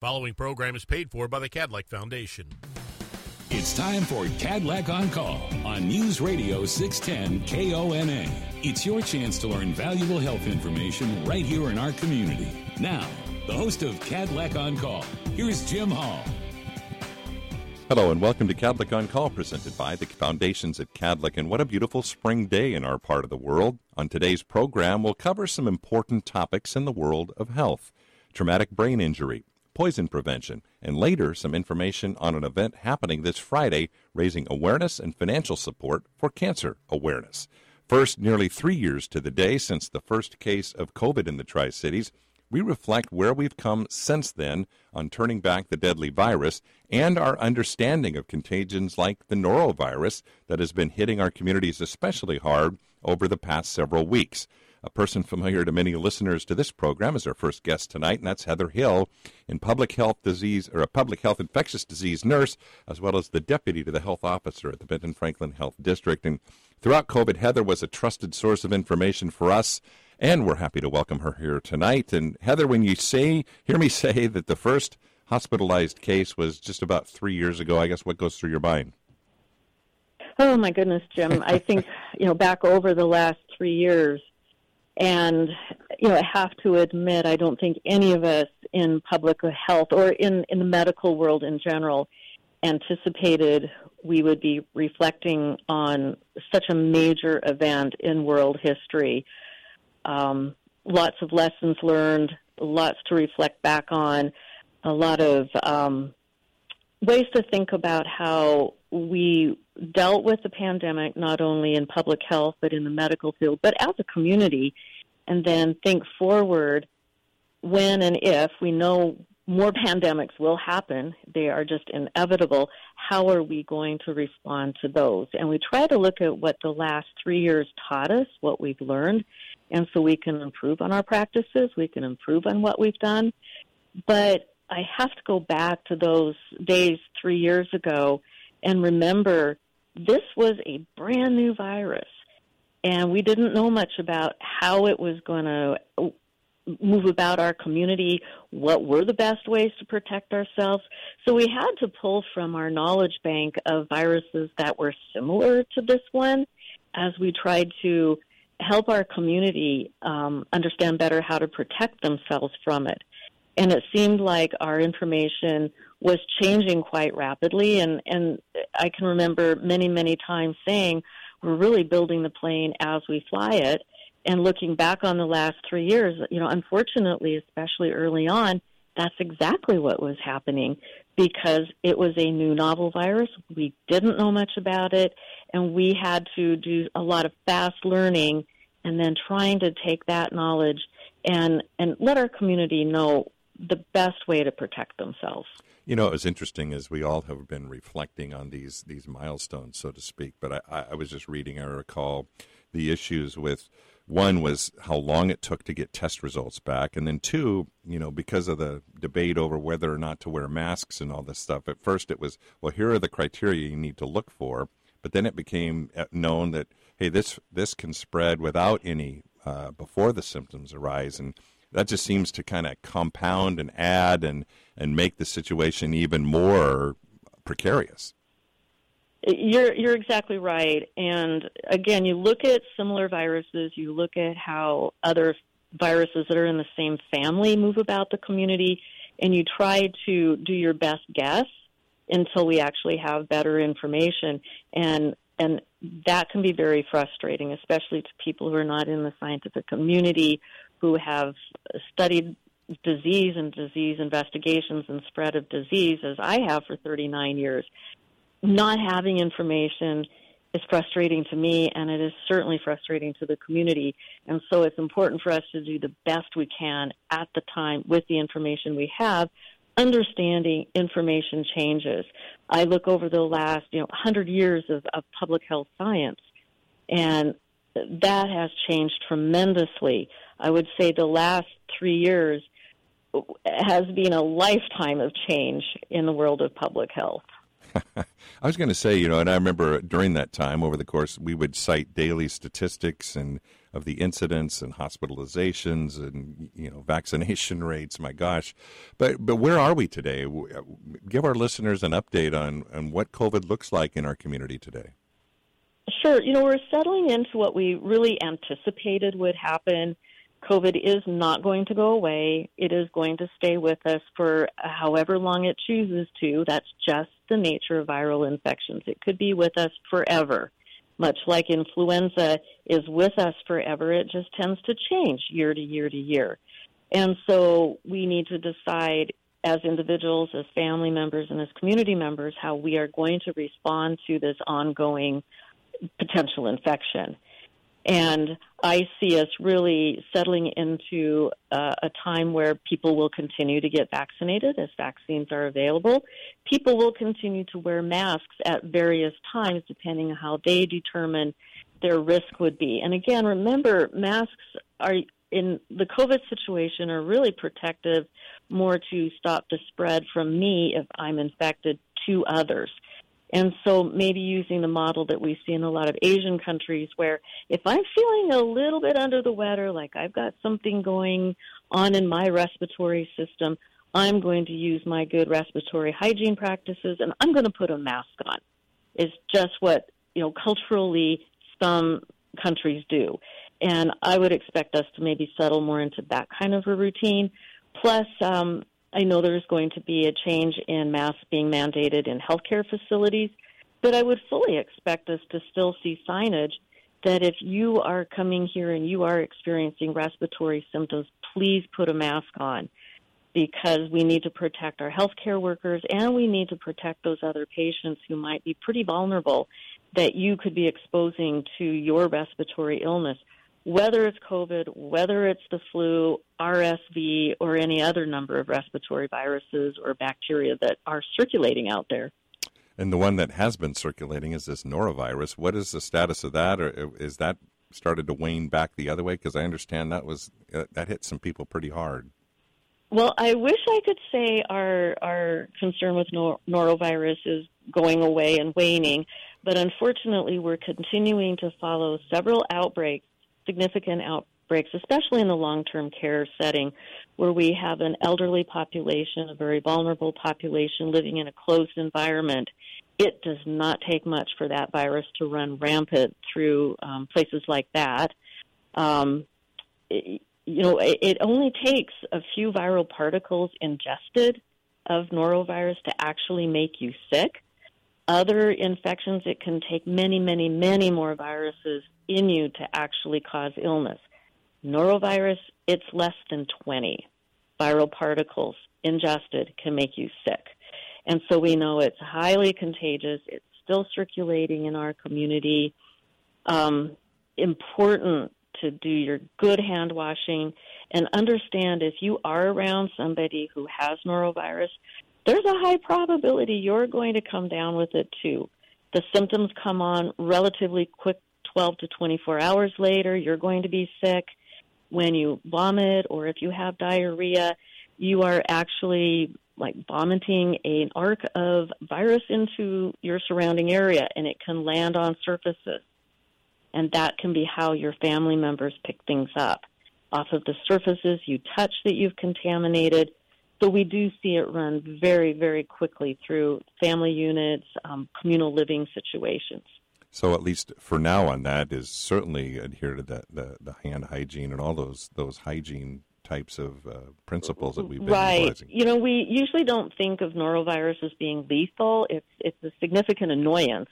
Following program is paid for by the Kadlec Foundation. It's time for Kadlec on Call on News Radio 610 KONA. It's your chance to learn valuable health information right here in our community. Now, the host of Kadlec on Call, here's Jim Hall. Hello and welcome to Kadlec on Call, presented by the Foundations at Kadlec. And what a beautiful spring day in our part of the world. On today's program, we'll cover some important topics in the world of health traumatic brain injury, poison prevention, and later some information on an event happening this Friday raising awareness and financial support for cancer awareness. First, nearly three years to the day since the first case of COVID in the Tri Cities, we reflect where we've come since then on turning back the deadly virus and our understanding of contagions like the norovirus that has been hitting our communities especially hard over the past several weeks. A person familiar to many listeners to this program is our first guest tonight, and that's Heather Hill, in public health disease or a public health infectious disease nurse, as well as the deputy to the health officer at the Benton Franklin Health District. And throughout COVID, Heather was a trusted source of information for us, and we're happy to welcome her here tonight. And Heather, when you say, hear me say that the first hospitalized case was just about three years ago, I guess what goes through your mind? Oh my goodness, Jim! I think you know back over the last three years, and, you know, I have to admit, I don't think any of us in public health or in, in the medical world in general anticipated we would be reflecting on such a major event in world history. Um, lots of lessons learned, lots to reflect back on, a lot of um, ways to think about how we dealt with the pandemic, not only in public health, but in the medical field, but as a community, and then think forward when and if we know more pandemics will happen, they are just inevitable. How are we going to respond to those? And we try to look at what the last three years taught us, what we've learned, and so we can improve on our practices, we can improve on what we've done. But I have to go back to those days three years ago and remember this was a brand new virus. And we didn't know much about how it was going to move about our community, what were the best ways to protect ourselves. So we had to pull from our knowledge bank of viruses that were similar to this one as we tried to help our community um, understand better how to protect themselves from it. And it seemed like our information was changing quite rapidly. And, and I can remember many, many times saying, we're really building the plane as we fly it. And looking back on the last three years, you know, unfortunately, especially early on, that's exactly what was happening because it was a new novel virus. We didn't know much about it, and we had to do a lot of fast learning and then trying to take that knowledge and, and let our community know the best way to protect themselves. You know, it was interesting as we all have been reflecting on these these milestones, so to speak. But I, I was just reading. I recall the issues with one was how long it took to get test results back, and then two, you know, because of the debate over whether or not to wear masks and all this stuff. At first, it was well, here are the criteria you need to look for, but then it became uh, known that hey, this this can spread without any uh, before the symptoms arise, and that just seems to kind of compound and add and and make the situation even more precarious. You're you're exactly right. And again, you look at similar viruses, you look at how other viruses that are in the same family move about the community, and you try to do your best guess until we actually have better information. And and that can be very frustrating, especially to people who are not in the scientific community who have studied disease and disease investigations and spread of disease as I have for 39 years. Not having information is frustrating to me and it is certainly frustrating to the community. And so it's important for us to do the best we can at the time with the information we have, understanding information changes. I look over the last, you know, 100 years of, of public health science and that has changed tremendously. I would say the last three years has been a lifetime of change in the world of public health. I was going to say, you know, and I remember during that time, over the course, we would cite daily statistics and of the incidents and hospitalizations and you know vaccination rates. My gosh, but but where are we today? Uh, give our listeners an update on on what COVID looks like in our community today. Sure. You know, we're settling into what we really anticipated would happen. COVID is not going to go away. It is going to stay with us for however long it chooses to. That's just the nature of viral infections. It could be with us forever. Much like influenza is with us forever, it just tends to change year to year to year. And so we need to decide as individuals, as family members, and as community members how we are going to respond to this ongoing potential infection. And I see us really settling into uh, a time where people will continue to get vaccinated as vaccines are available. People will continue to wear masks at various times depending on how they determine their risk would be. And again, remember, masks are in the COVID situation are really protective more to stop the spread from me if I'm infected to others. And so maybe using the model that we see in a lot of Asian countries where if I'm feeling a little bit under the weather, like I've got something going on in my respiratory system, I'm going to use my good respiratory hygiene practices and I'm going to put a mask on. Is just what, you know, culturally some countries do. And I would expect us to maybe settle more into that kind of a routine. Plus, um, I know there's going to be a change in masks being mandated in healthcare facilities, but I would fully expect us to still see signage that if you are coming here and you are experiencing respiratory symptoms, please put a mask on because we need to protect our healthcare workers and we need to protect those other patients who might be pretty vulnerable that you could be exposing to your respiratory illness whether it's COVID, whether it's the flu, RSV, or any other number of respiratory viruses or bacteria that are circulating out there. And the one that has been circulating is this norovirus. What is the status of that, or is that started to wane back the other way? Because I understand that was uh, that hit some people pretty hard. Well, I wish I could say our our concern with nor- norovirus is going away and waning, but unfortunately, we're continuing to follow several outbreaks significant outbreaks, especially in the long term care setting, where we have an elderly population, a very vulnerable population living in a closed environment. It does not take much for that virus to run rampant through um, places like that. Um, it, you know, it, it only takes a few viral particles ingested of norovirus to actually make you sick. Other infections, it can take many, many, many more viruses in you to actually cause illness. Norovirus, it's less than 20 viral particles ingested can make you sick. And so we know it's highly contagious. It's still circulating in our community. Um, important to do your good hand washing and understand if you are around somebody who has norovirus, there's a high probability you're going to come down with it too. The symptoms come on relatively quick 12 to 24 hours later, you're going to be sick. When you vomit or if you have diarrhea, you are actually like vomiting an arc of virus into your surrounding area and it can land on surfaces. And that can be how your family members pick things up off of the surfaces you touch that you've contaminated. So we do see it run very, very quickly through family units, um, communal living situations. So at least for now, on that is certainly adhere to the, the, the hand hygiene and all those those hygiene types of uh, principles that we've been right. utilizing. You know, we usually don't think of norovirus as being lethal. It's it's a significant annoyance,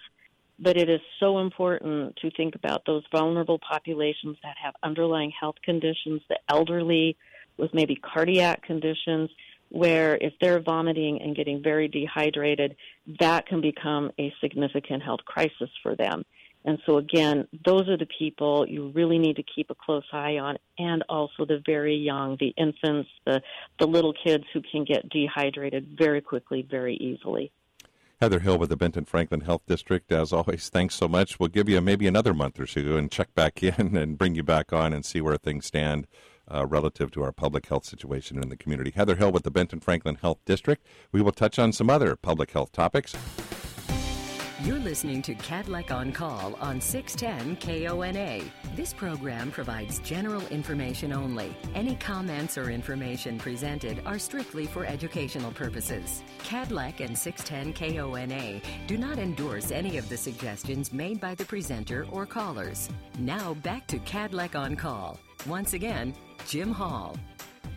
but it is so important to think about those vulnerable populations that have underlying health conditions, the elderly with maybe cardiac conditions where if they're vomiting and getting very dehydrated, that can become a significant health crisis for them. And so again, those are the people you really need to keep a close eye on and also the very young, the infants, the, the little kids who can get dehydrated very quickly, very easily. Heather Hill with the Benton Franklin Health District. As always, thanks so much. We'll give you maybe another month or two and check back in and bring you back on and see where things stand uh, relative to our public health situation in the community. Heather Hill with the Benton Franklin Health District. We will touch on some other public health topics. You're listening to Kadlec on Call on 610 KONA. This program provides general information only. Any comments or information presented are strictly for educational purposes. Kadlec and 610 KONA do not endorse any of the suggestions made by the presenter or callers. Now back to Kadlec on Call. Once again, Jim Hall.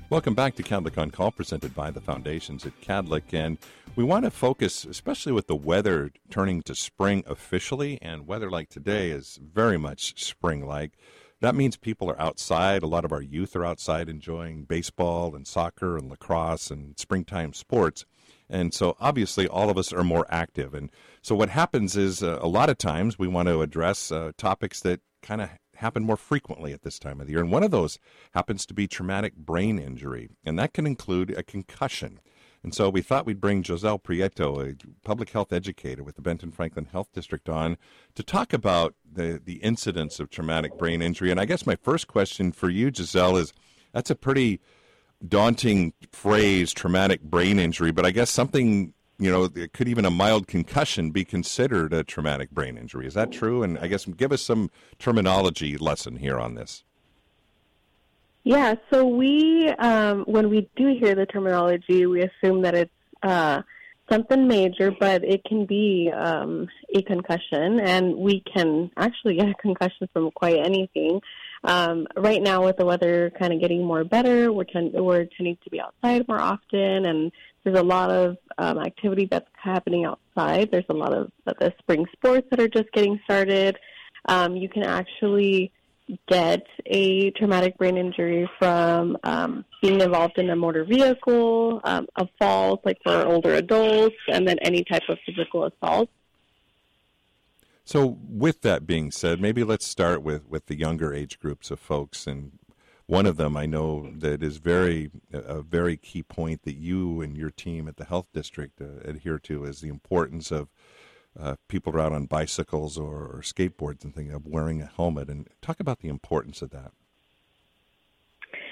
Welcome back to Kadlec on Call, presented by the Foundations at Kadlec. And we want to focus, especially with the weather turning to spring officially, and weather like today is very much spring like. That means people are outside. A lot of our youth are outside enjoying baseball and soccer and lacrosse and springtime sports. And so obviously all of us are more active. And so what happens is uh, a lot of times we want to address uh, topics that kind of happen more frequently at this time of the year. And one of those happens to be traumatic brain injury, and that can include a concussion. And so we thought we'd bring Giselle Prieto, a public health educator with the Benton Franklin Health District, on to talk about the, the incidence of traumatic brain injury. And I guess my first question for you, Giselle, is that's a pretty daunting phrase, traumatic brain injury, but I guess something you know, could even a mild concussion be considered a traumatic brain injury? Is that true? And I guess give us some terminology lesson here on this. Yeah, so we, um, when we do hear the terminology, we assume that it's uh, something major, but it can be um, a concussion, and we can actually get a concussion from quite anything. Um, right now, with the weather kind of getting more better, we're, ten- we're tending to be outside more often, and there's a lot of um, activity that's happening outside. There's a lot of the spring sports that are just getting started. Um, you can actually get a traumatic brain injury from um, being involved in a motor vehicle, um, of falls, like for older adults, and then any type of physical assault. So, with that being said, maybe let's start with, with the younger age groups of folks and one of them I know that is very a very key point that you and your team at the health district uh, adhere to is the importance of uh, people out on bicycles or, or skateboards and things of wearing a helmet. And talk about the importance of that.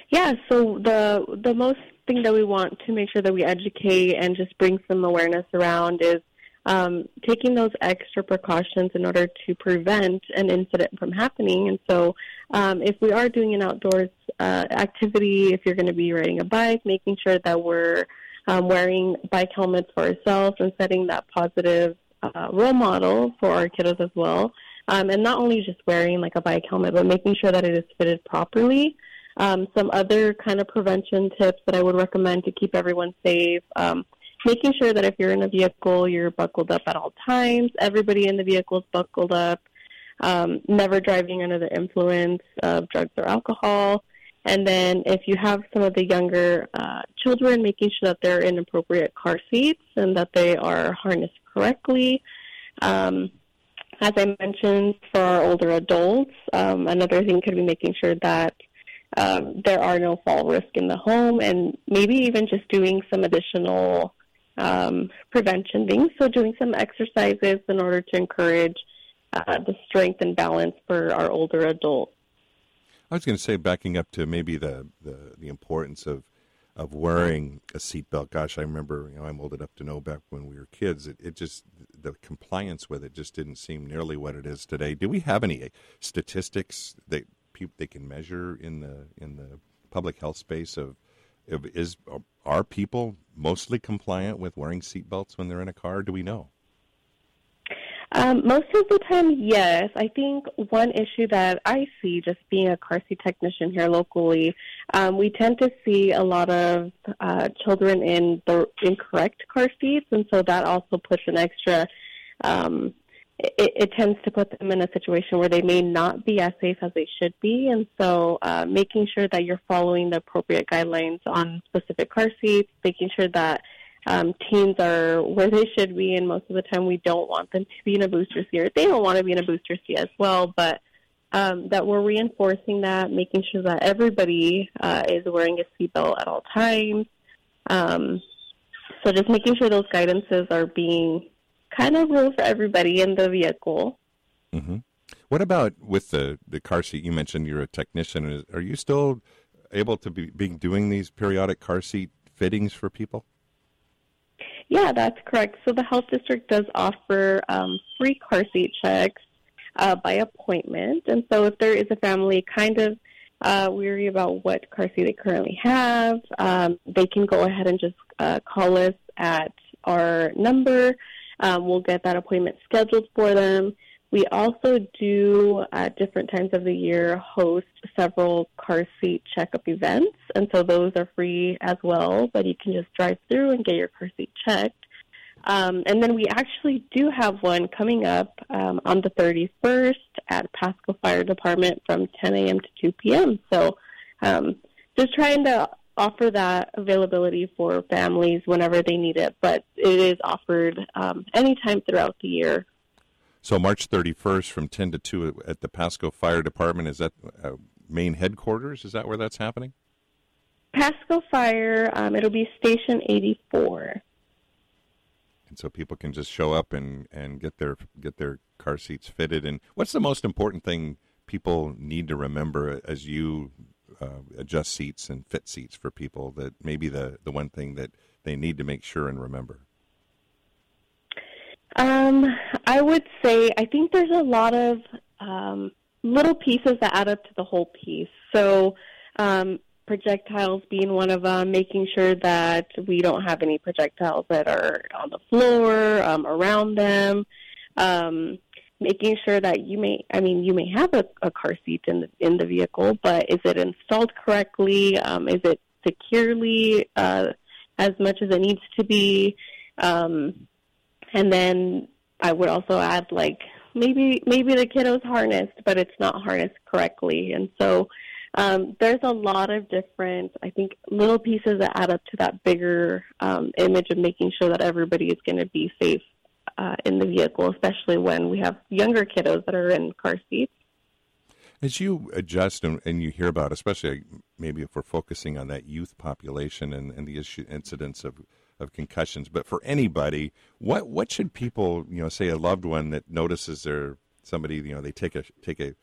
Yeah, so the the most thing that we want to make sure that we educate and just bring some awareness around is um, taking those extra precautions in order to prevent an incident from happening. And so, um, if we are doing an outdoors uh, activity, if you're going to be riding a bike, making sure that we're um, wearing bike helmets for ourselves and setting that positive uh, role model for our kiddos as well. Um, and not only just wearing like a bike helmet, but making sure that it is fitted properly. Um, some other kind of prevention tips that I would recommend to keep everyone safe. Um, making sure that if you're in a vehicle, you're buckled up at all times. Everybody in the vehicle is buckled up. Um, never driving under the influence of drugs or alcohol. And then if you have some of the younger uh, children, making sure that they're in appropriate car seats and that they are harnessed correctly. Um, as I mentioned, for our older adults, um, another thing could be making sure that um, there are no fall risk in the home and maybe even just doing some additional um, prevention things. So, doing some exercises in order to encourage uh, the strength and balance for our older adults. I was going to say, backing up to maybe the, the, the importance of of wearing a seatbelt. Gosh, I remember, you know, I'm old enough to know back when we were kids. It, it just the compliance with it just didn't seem nearly what it is today. Do we have any statistics that people they can measure in the in the public health space of is are people mostly compliant with wearing seatbelts when they're in a car? Do we know? Um, most of the time, yes. I think one issue that I see just being a car seat technician here locally, um, we tend to see a lot of uh, children in the incorrect car seats, and so that also puts an extra. Um, it, it tends to put them in a situation where they may not be as safe as they should be, and so uh, making sure that you're following the appropriate guidelines on specific car seats, making sure that um, teens are where they should be, and most of the time we don't want them to be in a booster seat. They don't want to be in a booster seat as well, but um, that we're reinforcing that, making sure that everybody uh, is wearing a seatbelt at all times. Um, so just making sure those guidances are being kind of ruled for everybody in the vehicle. Mm-hmm. What about with the, the car seat? You mentioned you're a technician. Are you still able to be being doing these periodic car seat fittings for people? Yeah, that's correct. So the health district does offer um, free car seat checks uh, by appointment. And so if there is a family kind of uh, weary about what car seat they currently have, um, they can go ahead and just uh, call us at our number. Um, we'll get that appointment scheduled for them. We also do, at different times of the year, host several car seat checkup events. And so those are free as well, but you can just drive through and get your car seat checked. Um, and then we actually do have one coming up um, on the 31st at Pasco Fire Department from 10 a.m. to 2 p.m. So um, just trying to offer that availability for families whenever they need it, but it is offered um, anytime throughout the year. So March 31st from 10 to 2 at the Pasco Fire Department, is that uh, main headquarters? Is that where that's happening? Pasco Fire, um, it'll be Station 84 and so people can just show up and, and get their get their car seats fitted. And what's the most important thing people need to remember as you adjust seats and fit seats for people? That maybe the the one thing that they need to make sure and remember. Um, I would say I think there's a lot of um, little pieces that add up to the whole piece. So um, projectiles being one of them, making sure that we don't have any projectiles that are on the floor, um, around them, um, making sure that you may, I mean, you may have a, a car seat in the, in the vehicle, but is it installed correctly? Um, is it securely uh, as much as it needs to be? Um, and then I would also add like maybe maybe the kiddo's harnessed, but it's not harnessed correctly, and so um, there's a lot of different, I think, little pieces that add up to that bigger um, image of making sure that everybody is going to be safe uh, in the vehicle, especially when we have younger kiddos that are in car seats. As you adjust and, and, you hear about, especially maybe if we're focusing on that youth population and, and the issue incidents of, of concussions, but for anybody, what what should people, you know, say a loved one that notices their somebody, you know, they take a take a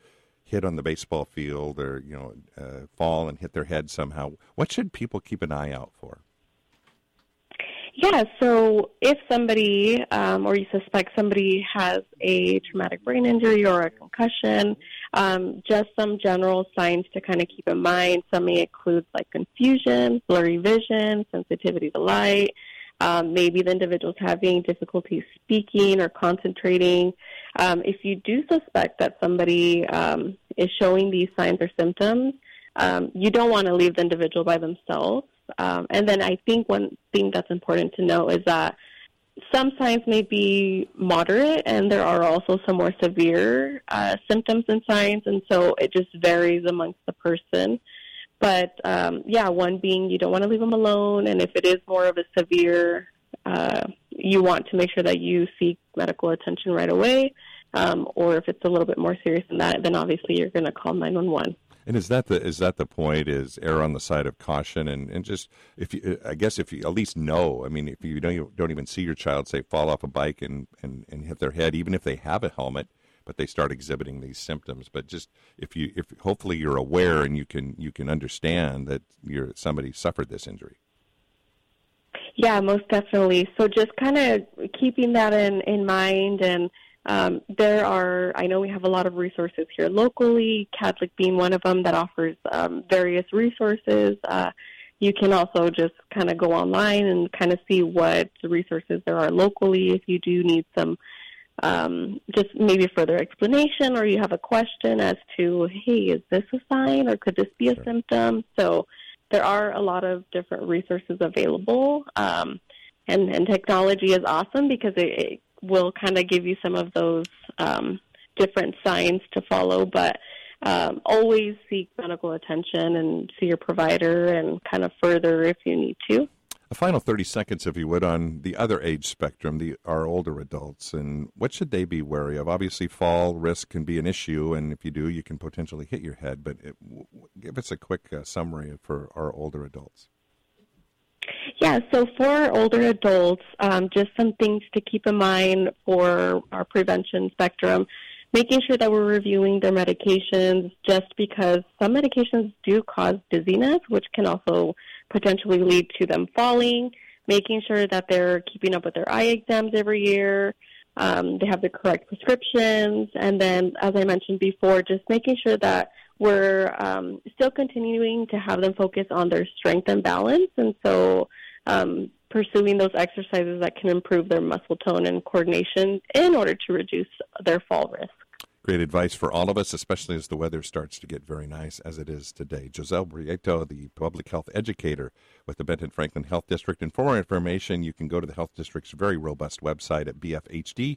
hit on the baseball field or you know uh, fall and hit their head somehow what should people keep an eye out for yeah so if somebody um, or you suspect somebody has a traumatic brain injury or a concussion um, just some general signs to kind of keep in mind some may include like confusion blurry vision sensitivity to light um, maybe the individual's having difficulty speaking or concentrating. Um, if you do suspect that somebody um, is showing these signs or symptoms, um, you don't want to leave the individual by themselves. Um, and then I think one thing that's important to know is that some signs may be moderate, and there are also some more severe uh, symptoms and signs, and so it just varies amongst the person. But um, yeah, one being you don't want to leave them alone, and if it is more of a severe, uh, you want to make sure that you seek medical attention right away. Um, or if it's a little bit more serious than that, then obviously you're going to call 911. And is that the is that the point? Is err on the side of caution and, and just if you I guess if you at least know. I mean, if you don't don't even see your child say fall off a bike and, and, and hit their head, even if they have a helmet, but they start exhibiting these symptoms. But just if you, if hopefully you're aware and you can you can understand that you're somebody suffered this injury. Yeah, most definitely. So just kind of keeping that in in mind and. Um, there are, I know we have a lot of resources here locally, Kadlec being one of them that offers um, various resources. Uh, you can also just kind of go online and kind of see what resources there are locally if you do need some um, just maybe further explanation or you have a question as to, hey, is this a sign or could this be a sure. symptom? So there are a lot of different resources available. Um, and, and technology is awesome because it, it will kind of give you some of those um, different signs to follow. But um, always seek medical attention and see your provider and kind of further if you need to. A final 30 seconds, if you would, on the other age spectrum, the our older adults, and what should they be wary of? Obviously, fall risk can be an issue, and if you do, you can potentially hit your head. But it, give us a quick uh, summary for our older adults. Yeah, so for older adults, um, just some things to keep in mind for our prevention spectrum. Making sure that we're reviewing their medications, just because some medications do cause dizziness, which can also potentially lead to them falling. making sure that they're keeping up with their eye exams every year, um, they have the correct prescriptions, and then, as I mentioned before, just making sure that we're um, still continuing to have them focus on their strength and balance, and so um, pursuing those exercises that can improve their muscle tone and coordination in order to reduce their fall risk. Great advice for all of us, especially as the weather starts to get very nice as it is today. Giselle Prieto, the public health educator with the Benton Franklin Health District. And for more information, you can go to the Health District's very robust website at bfhd.wa.gov.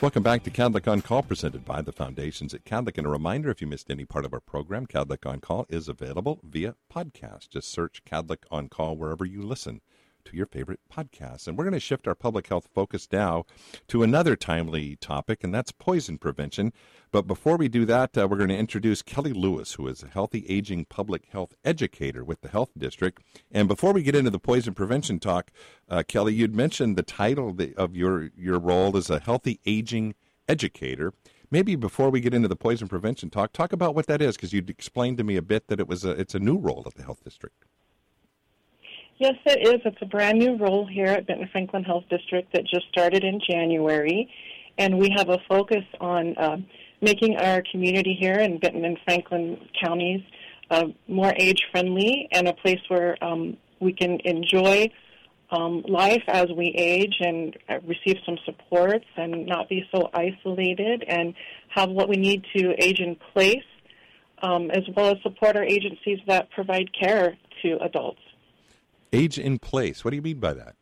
Welcome back to Kadlec on Call, presented by the Foundations at Kadlec. And a reminder if you missed any part of our program, Kadlec on Call is available via podcast. Just search Kadlec on Call wherever you listen to your favorite podcasts. And we're going to shift our public health focus now to another timely topic, and that's poison prevention. But before we do that, uh, we're going to introduce Kelly Lewis, who is a healthy aging public health educator with the Health District. And before we get into the poison prevention talk, uh, Kelly, you'd mentioned the title of your, your role as a healthy aging educator. Maybe before we get into the poison prevention talk, talk about what that is, because you'd explained to me a bit that it was a, it's a new role at the Health District. Yes, it is. It's a brand new role here at Benton Franklin Health District that just started in January, and we have a focus on uh, making our community here in Benton and Franklin counties uh, more age-friendly and a place where um, we can enjoy um, life as we age and uh, receive some supports and not be so isolated and have what we need to age in place, um, as well as support our agencies that provide care to adults. Age in place. What do you mean by that?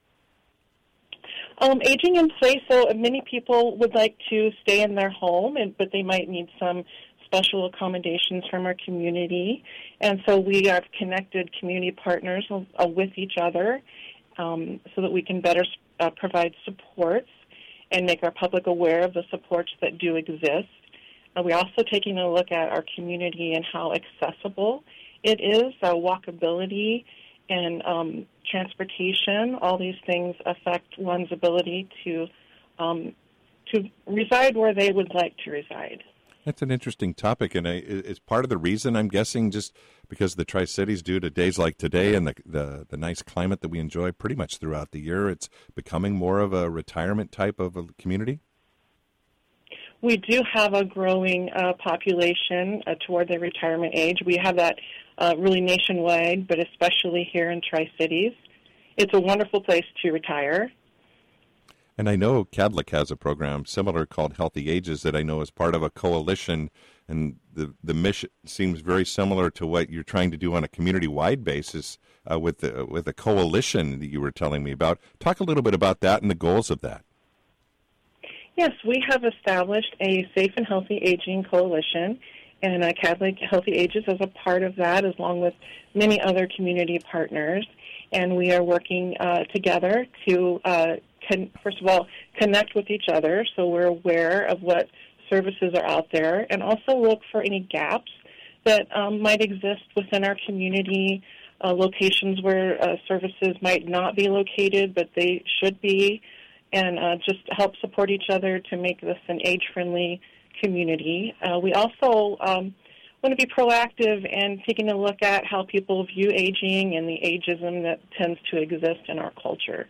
Um, aging in place. So many people would like to stay in their home, and, but they might need some special accommodations from our community. And so we have connected community partners uh, with each other um, so that we can better uh, provide supports and make our public aware of the supports that do exist. Uh, we're also taking a look at our community and how accessible it is, uh, walkability and um, transportation. All these things affect one's ability to um, to reside where they would like to reside. That's an interesting topic, and it's part of the reason I'm guessing just because the Tri Cities, due to days like today and the, the, the nice climate that we enjoy pretty much throughout the year, it's becoming more of a retirement type of a community. We do have a growing uh, population uh, toward the retirement age. We have that uh, really nationwide, but especially here in Tri Cities. It's a wonderful place to retire. And I know Kadlec has a program similar called Healthy Ages that I know is part of a coalition, and the the mission seems very similar to what you're trying to do on a community wide basis uh, with the with a coalition that you were telling me about. Talk a little bit about that and the goals of that. Yes, we have established a safe and healthy aging coalition, and uh, Kadlec Healthy Ages is a part of that, along with many other community partners. And we are working uh, together to, uh, con- first of all, connect with each other so we're aware of what services are out there, and also look for any gaps that um, might exist within our community. Uh, locations where uh, services might not be located, but they should be, and uh, just help support each other to make this an age-friendly community. Uh, we also um, want to be proactive and taking a look at how people view aging and the ageism that tends to exist in our culture.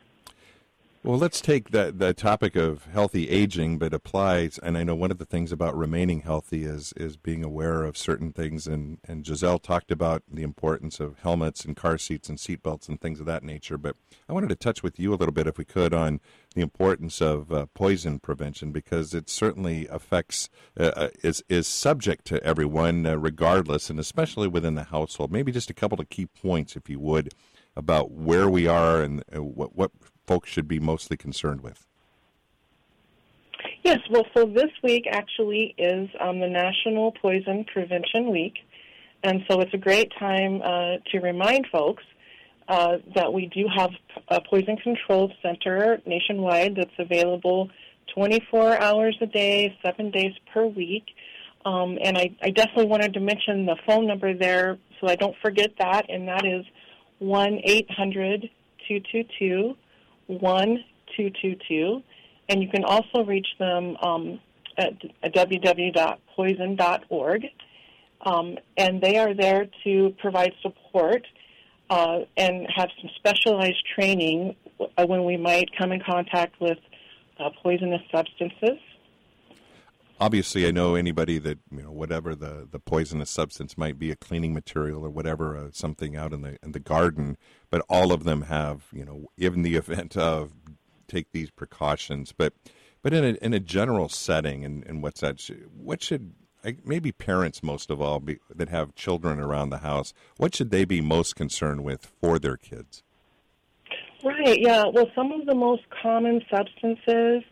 Well, let's take the the topic of healthy aging, but applies. And I know one of the things about remaining healthy is is being aware of certain things. And and Giselle talked about the importance of helmets and car seats and seatbelts and things of that nature. But I wanted to touch with you a little bit, if we could, on the importance of uh, poison prevention because it certainly affects uh, uh is is subject to everyone uh, regardless, and especially within the household. Maybe just a couple of key points, if you would, about where we are and uh, what what folks should be mostly concerned with? Yes, well, so this week actually is um, the National Poison Prevention Week, and so it's a great time uh, to remind folks uh, that we do have a poison control center nationwide that's available 24 hours a day, seven days per week. Um, and I, I definitely wanted to mention the phone number there so I don't forget that, and that is 1 800 222 1222. And you can also reach them um, at www.poison.org. Um, and they are there to provide support uh, and have some specialized training uh, when we might come in contact with uh, poisonous substances. Obviously, I know anybody that you know whatever the, the poisonous substance might be, a cleaning material or whatever, uh, something out in the in the garden. But all of them have you know, in the event of take these precautions. But but in a in a general setting, and, and what's that? What should maybe parents most of all be, that have children around the house? What should they be most concerned with for their kids? Right. Yeah. Well, some of the most common substances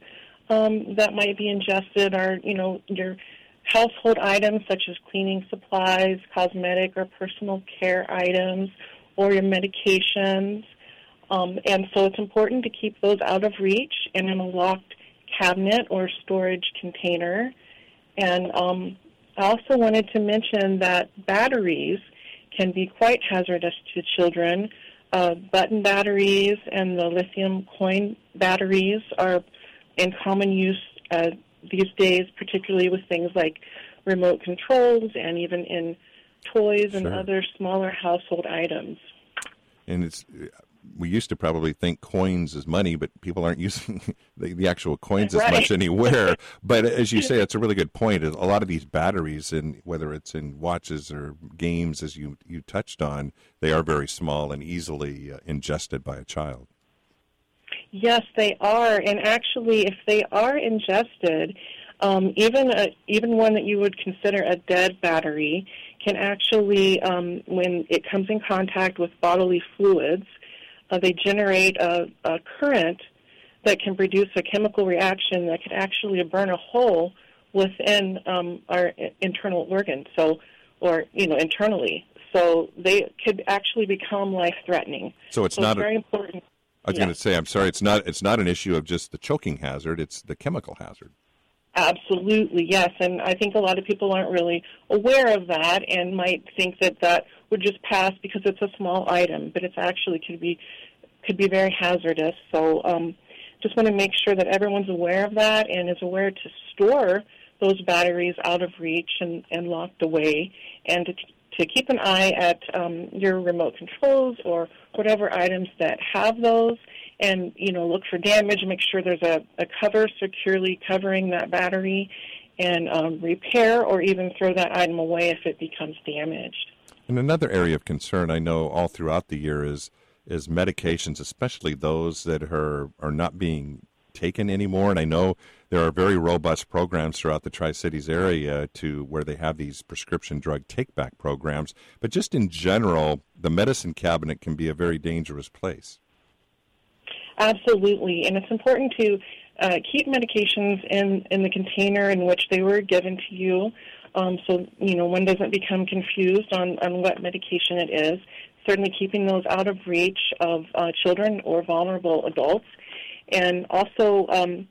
um, that might be ingested are, you know, your household items such as cleaning supplies, cosmetic or personal care items, or your medications. Um, and so it's important to keep those out of reach and in a locked cabinet or storage container. And um, I also wanted to mention that batteries can be quite hazardous to children uh, button batteries and the lithium coin batteries are in common use uh, these days, particularly with things like remote controls and even in toys and other smaller household items. And it's we used to probably think coins as money, but people aren't using the, the actual coins right. as much anywhere. but as you say, that's a really good point. A lot of these batteries, and whether it's in watches or games, as you you touched on, they are very small and easily uh, ingested by a child. Yes, they are, and actually, if they are ingested, um, even a, even one that you would consider a dead battery can actually, um, when it comes in contact with bodily fluids, uh, they generate a, a current that can produce a chemical reaction that could actually burn a hole within um, our internal organs, so or you know internally. So they could actually become life threatening. So it's so not it's very important. I was yeah. going to say, I'm sorry, it's not it's not an issue of just the choking hazard; it's the chemical hazard. Absolutely, yes, and I think a lot of people aren't really aware of that and might think that that would just pass because it's a small item, but it's actually could be could be very hazardous. So, um, just want to make sure that everyone's aware of that and is aware to store those batteries out of reach and, and locked away, and to, to keep an eye at um, your remote controls or whatever items that have those, and you know look for damage. Make sure there's a, a cover securely covering that battery, and um, repair or even throw that item away if it becomes damaged. And another area of concern I know all throughout the year is is medications, especially those that are are not being taken anymore. And I know there are very robust programs throughout the Tri Cities area to where they have these prescription drug take back programs. But just in general, the medicine cabinet can be a very dangerous place. Absolutely, and it's important to uh, keep medications in in the container in which they were given to you. Um, so you know one doesn't become confused on, on what medication it is. Certainly, keeping those out of reach of uh, children or vulnerable adults, and also, um,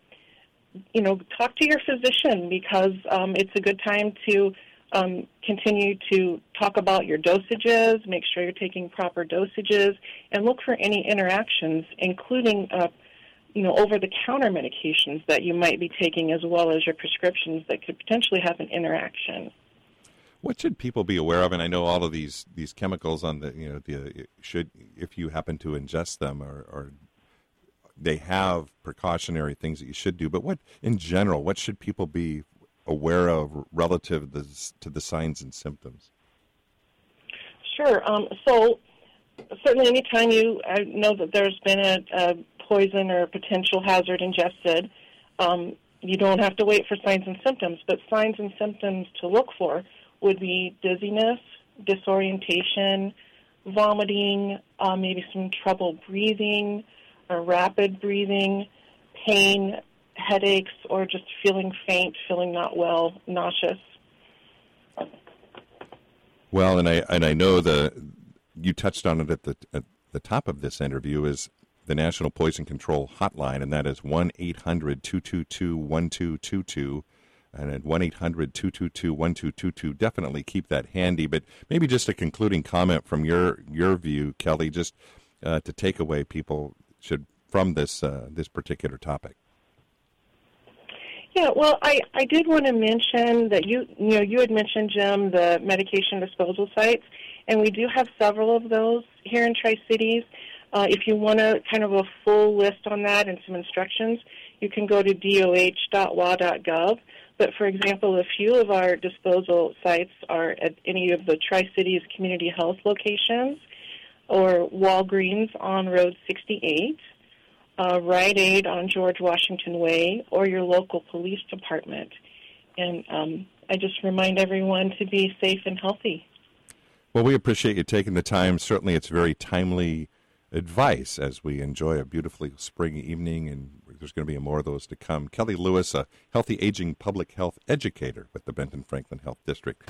you know, talk to your physician because um, it's a good time to um, continue to talk about your dosages, make sure you're taking proper dosages, and look for any interactions, including uh, you know, over-the-counter medications that you might be taking, as well as your prescriptions that could potentially have an interaction. What should people be aware of? And I know all of these these chemicals on the you know the should if you happen to ingest them or, or they have precautionary things that you should do. But what in general, what should people be aware of relative to the, signs and symptoms? Sure. Um, so certainly, anytime you I know that there's been a, a poison or potential hazard ingested, um, you don't have to wait for signs and symptoms. But signs and symptoms to look for would be dizziness, disorientation, vomiting, uh, maybe some trouble breathing, or rapid breathing, pain, headaches, or just feeling faint, feeling not well, nauseous. Well, and I and I know the you touched on it at the at the top of this interview is the National Poison Control Hotline, and that is 1 800 222 1222 and at 1 800 222 1222. Definitely keep that handy. But maybe just a concluding comment from your, your view, Kelly, just uh, to take away people should from this uh, this particular topic. Yeah, well, I, I did want to mention that you you know you had mentioned Jim the medication disposal sites, and we do have several of those here in Tri Cities. Uh, if you want a kind of a full list on that and some instructions, you can go to doh.wa.gov. But for example, a few of our disposal sites are at any of the Tri Cities community health locations or Walgreens on Road 68, uh, Rite Aid on George Washington Way, or your local police department. And um, I just remind everyone to be safe and healthy. Well, we appreciate you taking the time. Certainly, it's very timely advice as we enjoy a beautifully spring evening and there's going to be more of those to come. Kelly Lewis, a healthy aging public health educator with the Benton Franklin Health District.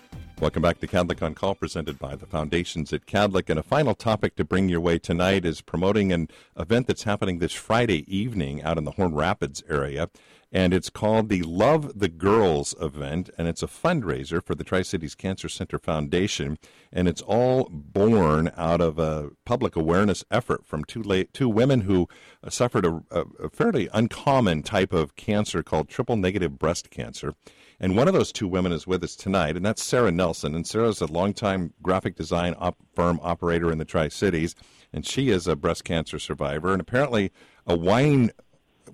Welcome back to Kadlec on Call, presented by the Foundations at Kadlec. And a final topic to bring your way tonight is promoting an event that's happening this Friday evening out in the Horn Rapids area. And it's called the Love the Girls event, and it's a fundraiser for the Tri Cities Cancer Center Foundation. And it's all born out of a public awareness effort from two, late, two women who suffered a, a fairly uncommon type of cancer called triple negative breast cancer. And one of those two women is with us tonight, and that's Sarah Nelson. And Sarah's a longtime graphic design op- firm operator in the Tri Cities, and she is a breast cancer survivor. And apparently, a wine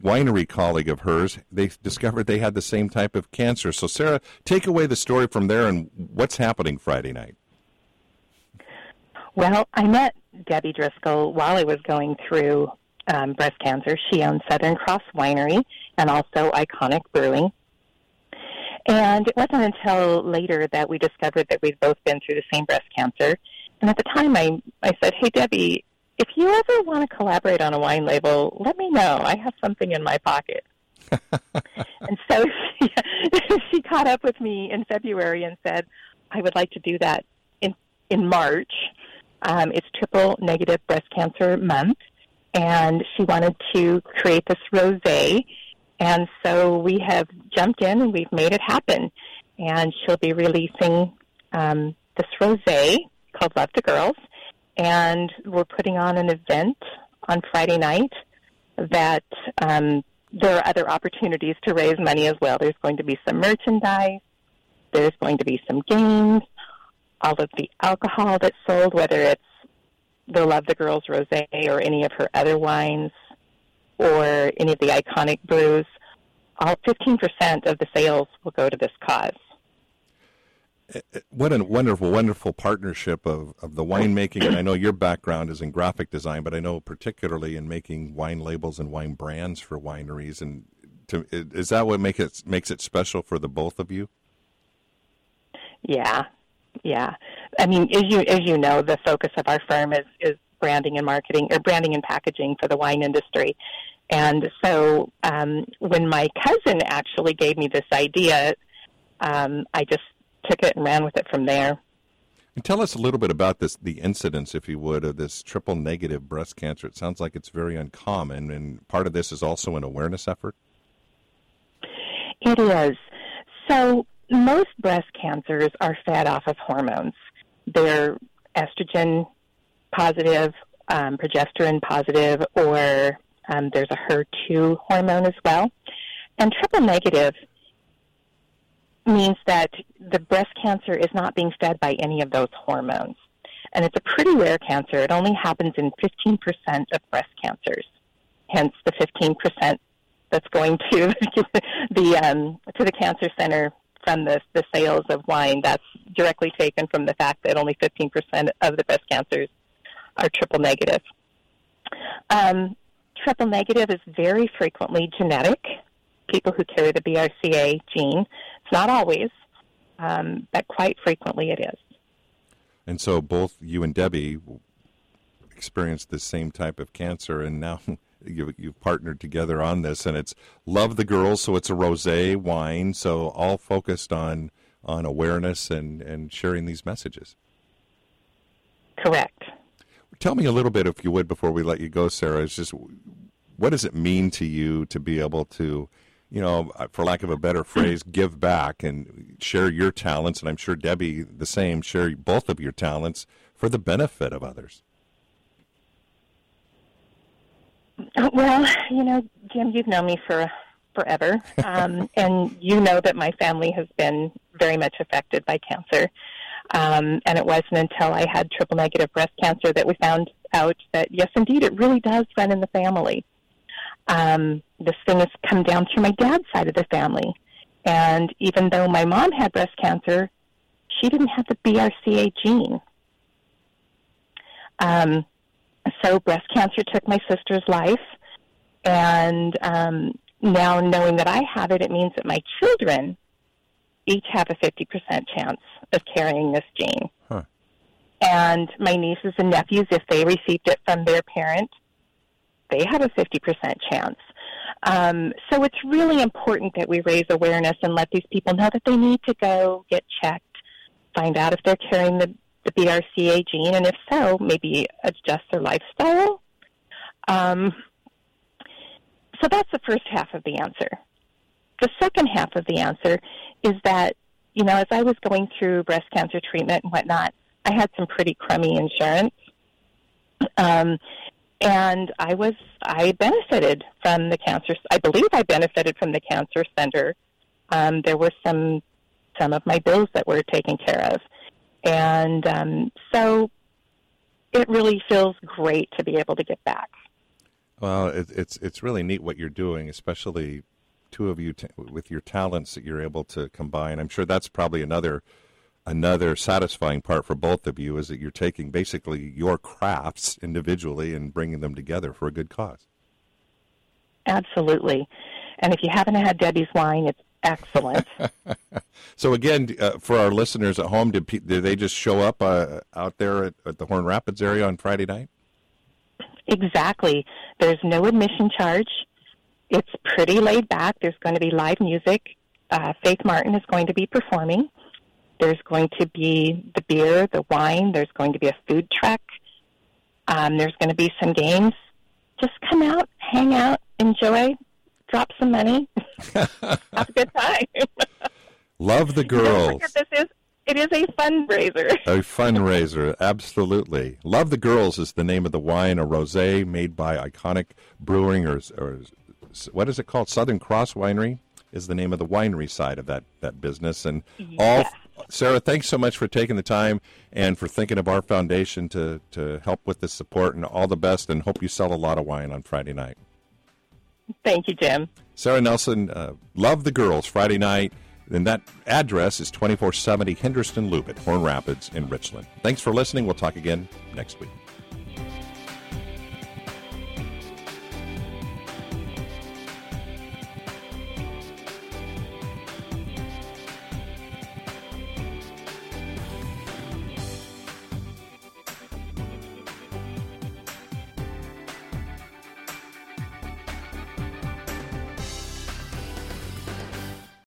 winery colleague of hers, they discovered they had the same type of cancer. So, Sarah, take away the story from there and what's happening Friday night. Well, I met Debbie Driscoll while I was going through um, breast cancer. She owns Southern Cross Winery and also Iconic Brewing. And it wasn't until later that we discovered that we'd both been through the same breast cancer. And at the time, I, I said, Hey, Debbie, if you ever want to collaborate on a wine label, let me know. I have something in my pocket. and so she, she caught up with me in February and said, I would like to do that in, in March. Um, it's Triple Negative Breast Cancer Month. And she wanted to create this rosé and so we have jumped in and we've made it happen. And she'll be releasing um, this rosé called Love the Girls. And we're putting on an event on Friday night that um, there are other opportunities to raise money as well. There's going to be some merchandise. There's going to be some games. All of the alcohol that's sold, whether it's the Love the Girls rosé or any of her other wines, or any of the iconic brews, all 15% of the sales will go to this cause. What a wonderful, wonderful partnership of, of the winemaking. And I know your background is in graphic design, but I know particularly in making wine labels and wine brands for wineries. And to, is that what make it, makes it special for the both of you? Yeah, yeah. I mean, as you as you know, the focus of our firm is is branding and marketing or branding and packaging for the wine industry. And so um, when my cousin actually gave me this idea, um, I just took it and ran with it from there. And tell us a little bit about this, the incidence, if you would, of this triple negative breast cancer. It sounds like it's very uncommon, and part of this is also an awareness effort. It is. So most breast cancers are fed off of hormones. They're estrogen positive, um, progesterone positive, or um, there's a HER2 hormone as well. And triple negative means that the breast cancer is not being fed by any of those hormones. And it's a pretty rare cancer. It only happens in 15% of breast cancers. Hence the 15% that's going to the um, to the cancer center from the the sales of wine. That's directly taken from the fact that only 15% of the breast cancers are triple negative. Um, triple negative is very frequently genetic, people who carry the BRCA gene. It's not always, um, but quite frequently it is. And so both you and Debbie experienced the same type of cancer, and now you, you've partnered together on this, and it's Love the Girls, so it's a rosé wine, so all focused on on awareness and, and sharing these messages. Correct. Tell me a little bit, if you would, before we let you go, Sarah. It's just what does it mean to you to be able to, you know, for lack of a better phrase, give back and share your talents, and I'm sure Debbie the same, share both of your talents for the benefit of others. Well, you know, Jim, you've known me for forever, um, and you know that my family has been very much affected by cancer. Um, and it wasn't until I had triple negative breast cancer that we found out that yes, indeed, it really does run in the family. Um, this thing has come down through my dad's side of the family, and even though my mom had breast cancer, she didn't have the BRCA gene. Um, so breast cancer took my sister's life, and um, now knowing that I have it, it means that my children each have a 50% chance of carrying this gene. Huh. And my nieces and nephews, if they received it from their parent, they have a 50% chance. Um, so it's really important that we raise awareness and let these people know that they need to go get checked, find out if they're carrying the the BRCA gene, and if so, maybe adjust their lifestyle. Um, so that's the first half of the answer. The second half of the answer is that, you know, as I was going through breast cancer treatment and whatnot, I had some pretty crummy insurance. Um, and I was, I benefited from the cancer, I believe I benefited from the cancer center. Um, there were some, some of my bills that were taken care of. And um, so it really feels great to be able to get back. Well, it, it's it's really neat what you're doing, especially two of you t- with your talents that you're able to combine. I'm sure that's probably another another satisfying part for both of you is that you're taking basically your crafts individually and bringing them together for a good cause. Absolutely. And if you haven't had Debbie's wine, it's excellent. so again, uh, for our listeners at home, did, did they just show up uh, out there at, at, the Horn Rapids area on Friday night? Exactly. There's no admission charge. It's pretty laid back. There's going to be live music. Uh, Faith Martin is going to be performing. There's going to be the beer, the wine. There's going to be a food truck. Um, there's going to be some games. Just come out, hang out, enjoy, drop some money, have a good time. Love the girls. this is it is a fundraiser. a fundraiser, absolutely. Love the Girls is the name of the wine, a rosé made by Iconic Brewing, or, or what is it called? Southern Cross Winery is the name of the winery side of that that business. And all, Sarah, thanks so much for taking the time and for thinking of our foundation to to help with this support. And all the best. And hope you sell a lot of wine on Friday night. Thank you, Jim. Sarah Nelson, uh, Love the Girls, Friday night. And that address is 2470 Henderson Loop at Horn Rapids in Richland. Thanks for listening. We'll talk again next week.